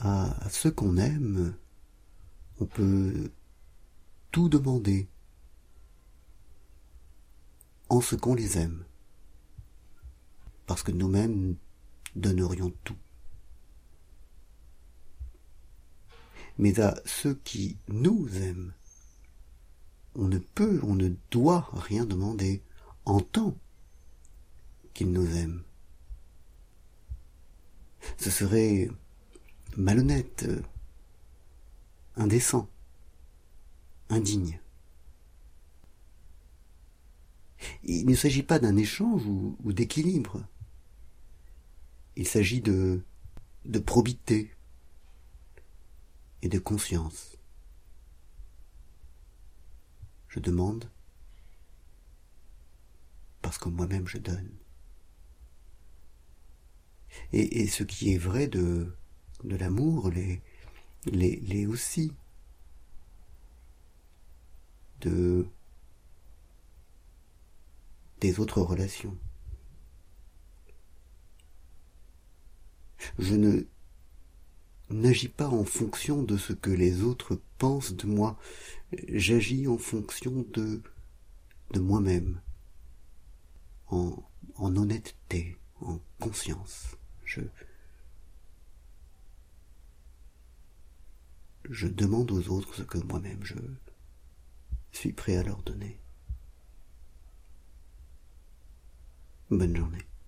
à ceux qu'on aime, on peut tout demander en ce qu'on les aime, parce que nous-mêmes donnerions tout. Mais à ceux qui nous aiment, on ne peut, on ne doit rien demander en tant qu'ils nous aiment. Ce serait malhonnête, indécent, indigne. Il ne s'agit pas d'un échange ou, d'équilibre. Il s'agit de, probité et de conscience. Je demande parce que moi-même je donne. Et, ce qui est vrai de, de l'amour l'est, l'est aussi. De des autres relations. Je ne n'agis pas en fonction de ce que les autres pensent de moi, j'agis en fonction de de moi-même, en, en honnêteté, en conscience. Je je demande aux autres ce que moi-même je suis prêt à leur donner. Bonne journée.